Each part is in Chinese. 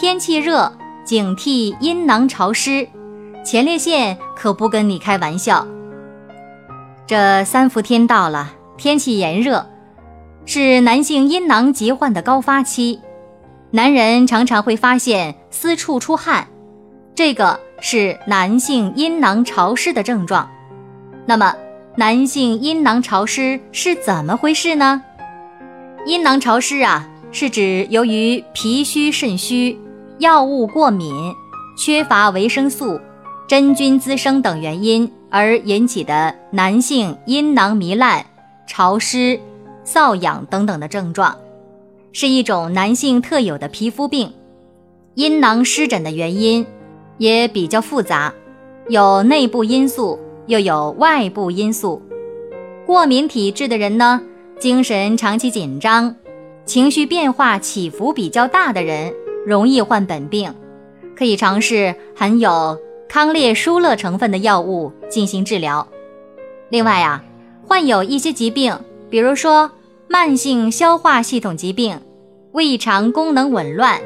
天气热，警惕阴囊潮湿，前列腺可不跟你开玩笑。这三伏天到了，天气炎热，是男性阴囊疾患的高发期，男人常常会发现私处出汗，这个是男性阴囊潮湿的症状。那么，男性阴囊潮湿是怎么回事呢？阴囊潮湿啊。是指由于脾虚、肾虚、药物过敏、缺乏维生素、真菌滋生等原因而引起的男性阴囊糜烂、潮湿、瘙痒等等的症状，是一种男性特有的皮肤病。阴囊湿疹的原因也比较复杂，有内部因素，又有外部因素。过敏体质的人呢，精神长期紧张。情绪变化起伏比较大的人容易患本病，可以尝试含有康列舒乐成分的药物进行治疗。另外啊，患有一些疾病，比如说慢性消化系统疾病、胃肠功能紊乱、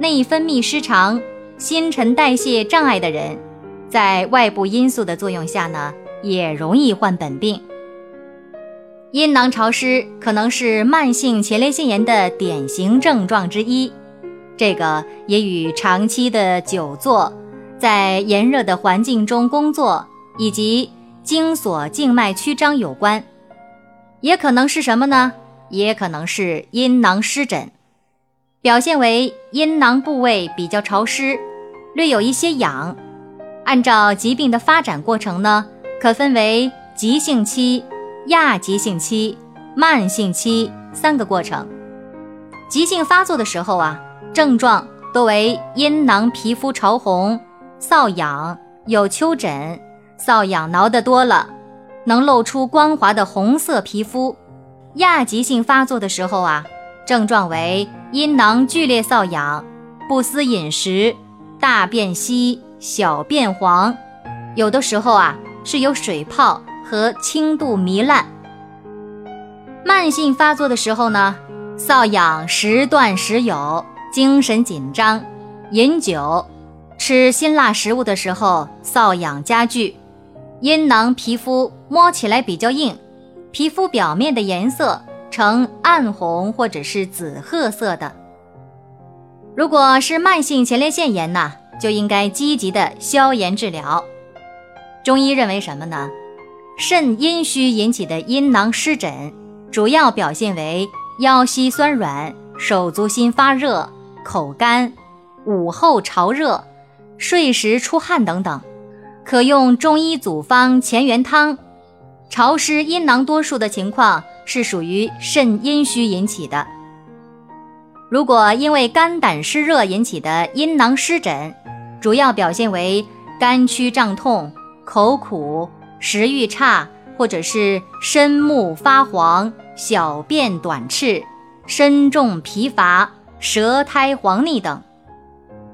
内分泌失常、新陈代谢障碍的人，在外部因素的作用下呢，也容易患本病。阴囊潮湿可能是慢性前列腺炎的典型症状之一，这个也与长期的久坐、在炎热的环境中工作以及经锁静脉曲张有关，也可能是什么呢？也可能是阴囊湿疹，表现为阴囊部位比较潮湿，略有一些痒。按照疾病的发展过程呢，可分为急性期。亚急性期、慢性期三个过程。急性发作的时候啊，症状多为阴囊皮肤潮红、瘙痒、有丘疹，瘙痒挠得多了，能露出光滑的红色皮肤。亚急性发作的时候啊，症状为阴囊剧烈瘙痒、不思饮食、大便稀、小便黄，有的时候啊是有水泡。和轻度糜烂，慢性发作的时候呢，瘙痒时断时有，精神紧张，饮酒，吃辛辣食物的时候瘙痒加剧，阴囊皮肤摸起来比较硬，皮肤表面的颜色呈暗红或者是紫褐色的。如果是慢性前列腺炎呢，就应该积极的消炎治疗。中医认为什么呢？肾阴虚引起的阴囊湿疹，主要表现为腰膝酸软、手足心发热、口干、午后潮热、睡时出汗等等，可用中医组方乾元汤。潮湿阴囊多数的情况是属于肾阴虚引起的。如果因为肝胆湿热引起的阴囊湿疹，主要表现为肝区胀痛、口苦。食欲差，或者是身目发黄、小便短赤、身重疲乏、舌苔黄腻等。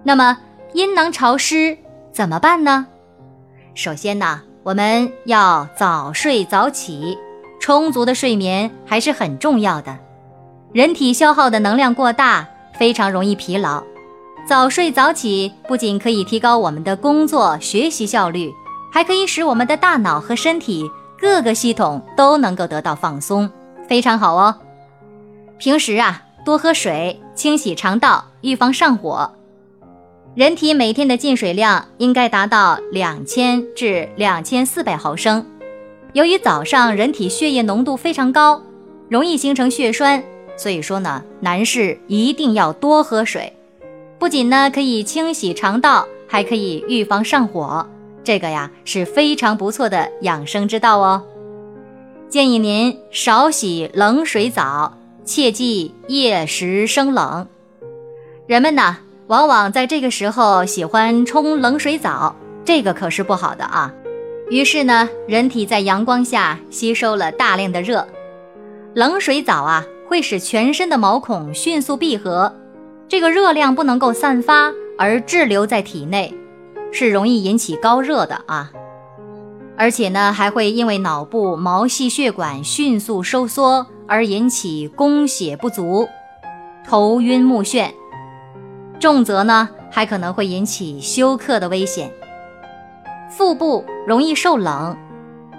那么阴囊潮湿怎么办呢？首先呢，我们要早睡早起，充足的睡眠还是很重要的。人体消耗的能量过大，非常容易疲劳。早睡早起不仅可以提高我们的工作学习效率。还可以使我们的大脑和身体各个系统都能够得到放松，非常好哦。平时啊，多喝水，清洗肠道，预防上火。人体每天的进水量应该达到两千至两千四百毫升。由于早上人体血液浓度非常高，容易形成血栓，所以说呢，男士一定要多喝水。不仅呢可以清洗肠道，还可以预防上火。这个呀是非常不错的养生之道哦，建议您少洗冷水澡，切忌夜时生冷。人们呢往往在这个时候喜欢冲冷水澡，这个可是不好的啊。于是呢，人体在阳光下吸收了大量的热，冷水澡啊会使全身的毛孔迅速闭合，这个热量不能够散发而滞留在体内，是容易引起高热的啊。而且呢，还会因为脑部毛细血管迅速收缩而引起供血不足、头晕目眩，重则呢还可能会引起休克的危险。腹部容易受冷，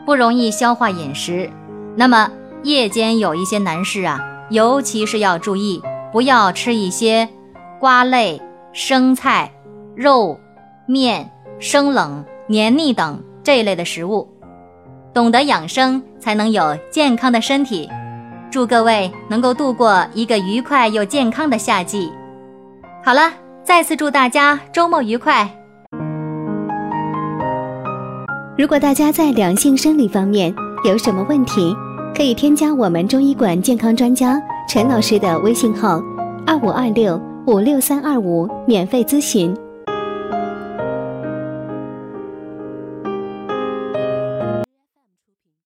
不容易消化饮食，那么夜间有一些男士啊，尤其是要注意，不要吃一些瓜类、生菜、肉、面、生冷、黏腻等。这一类的食物，懂得养生才能有健康的身体。祝各位能够度过一个愉快又健康的夏季。好了，再次祝大家周末愉快。如果大家在两性生理方面有什么问题，可以添加我们中医馆健康专家陈老师的微信号：二五二六五六三二五，免费咨询。